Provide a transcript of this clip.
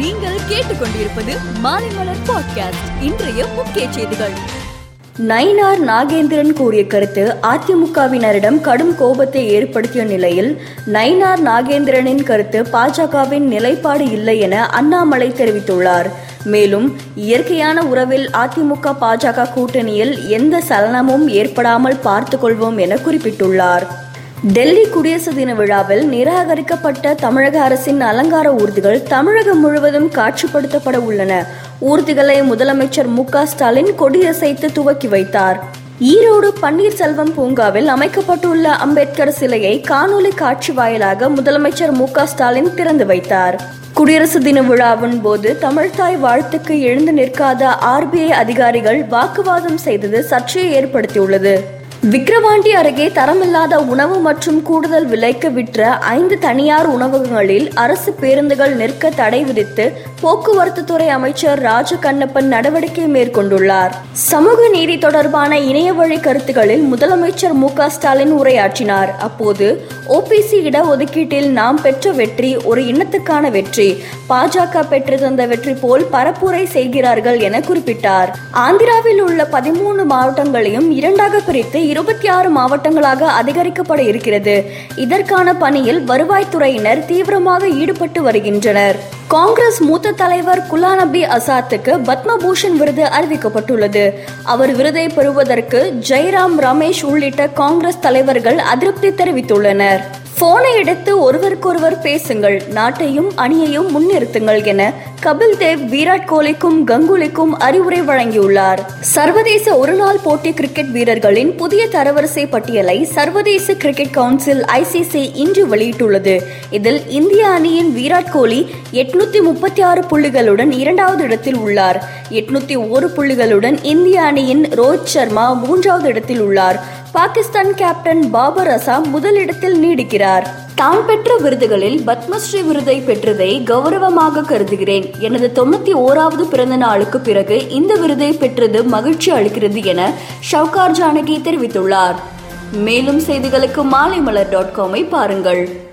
நீங்கள் கேட்டுக்கொண்டிருப்பது மாலைமலர் பாட்காஸ்ட் இன்றைய முக்கிய செய்திகள். நயினார் நாகேந்திரன் கூறிய கருத்து அதிமுகவினரிடம் கடும் கோபத்தை ஏற்படுத்திய நிலையில் நயினார் நாகேந்திரனின் கருத்து பாஜகவின் நிலைப்பாடு இல்லை என அண்ணாமலை தெரிவித்துள்ளார். மேலும் இயற்கையான உறவில் அதிமுக பாஜக கூட்டணியில் எந்த சலனமும் ஏற்படாமல் பார்த்துக் கொள்வோம் என குறிப்பிட்டுள்ளார். டெல்லி குடியரசு தின விழாவில் நிராகரிக்கப்பட்ட தமிழக அரசின் அலங்கார ஊர்திகள் தமிழகம் முழுவதும் காட்சிப்படுத்தப்பட உள்ளன. ஊர்திகளை முதலமைச்சர் மு ஸ்டாலின் கொடியசைத்து துவக்கி வைத்தார். ஈரோடு பன்னீர்செல்வம் பூங்காவில் அமைக்கப்பட்டுள்ள அம்பேத்கர் சிலையை காணொலி காட்சி வாயிலாக முதலமைச்சர் மு ஸ்டாலின் திறந்து வைத்தார். குடியரசு தின விழாவின் போது தமிழ்தாய் வாழ்த்துக்கு எழுந்து நிற்காத ஆர்பிஐ அதிகாரிகள் வாக்குவாதம் செய்தது சர்ச்சையை ஏற்படுத்தியுள்ளது. விக்கிரவாண்டி அருகே தரமில்லாத உணவு மற்றும் கூடுதல் விலைக்கு விற்ற ஐந்து தனியார் உணவகங்களில் அரசு பேருந்துகள் நிற்க தடை விதித்து போக்குவரத்து துறை அமைச்சர் ராஜ கண்ணப்பன் நடவடிக்கை மேற்கொண்டுள்ளார். சமூக நீதி தொடர்பான இணைய வழி கருத்துக்களில் முதலமைச்சர் மு ஸ்டாலின் உரையாற்றினார். அப்போது ஓபிசி இடஒதுக்கீட்டில் நாம் பெற்ற வெற்றி ஒரு இனத்துக்கான வெற்றி. பாஜக பெற்று தந்த வெற்றி போல் பரப்புரை செய்கிறார்கள் என குறிப்பிட்டார். ஆந்திராவில் உள்ள பதிமூணு மாவட்டங்களையும் இரண்டாக பிரித்து இருபத்தி ஆறு மாவட்டங்களாக அதிகரிக்கப்பட இருக்கிறது. இதற்கான பணியில் வருவாய்த்துறையினர் தீவிரமாக ஈடுபட்டு வருகின்றனர். காங்கிரஸ் மூத்த தலைவர் குலாநபி அசாத்துக்கு பத்மபூஷன் விருது அறிவிக்கப்பட்டுள்ளது. அவர் விருதை பெறுவதற்கு ஜெயராம் ரமேஷ் உள்ளிட்ட காங்கிரஸ் தலைவர்கள் அதிருப்தி தெரிவித்துள்ளனர். போனை எடுத்து ஒருவருக்கொருவர் பேசுங்கள் நாட்டையும் அணியையும் முன்னிறுத்துங்கள் என கபில் தேவ் விராட் கோலிக்கும் கங்குலிக்கும் அறிவுரை வழங்கியுள்ளார். சர்வதேச ஒருநாள் போட்டி கிரிக்கெட் வீரர்களின் புதிய தரவரிசை பட்டியலை சர்வதேச கிரிக்கெட் கவுன்சில் ஐசிசி இன்று வெளியிட்டுள்ளது. இதில் இந்திய அணியின் விராட் கோலி எட்நூத்தி முப்பத்தி ஆறு புள்ளிகளுடன் இரண்டாவது இடத்தில் உள்ளார். எட்நூத்தி ஒரு புள்ளிகளுடன் இந்திய அணியின் ரோஹித் சர்மா மூன்றாவது இடத்தில் உள்ளார். பாகிஸ்தான் கேப்டன் பாபர் அசாம் முதலிடத்தில் நீடிக்கிறார். தான் பெற்ற விருதுகளில் பத்மஸ்ரீ விருதை பெற்றதை கௌரவமாக கருதுகிறேன். எனது தொண்ணூத்தி ஓராவது பிறந்த நாளுக்கு பிறகு இந்த விருதை பெற்றது மகிழ்ச்சி அளிக்கிறது என ஷவுகார் ஜானகி தெரிவித்துள்ளார். மேலும் செய்திகளுக்கு மாலைமலர் டாட் காமை பாருங்கள்.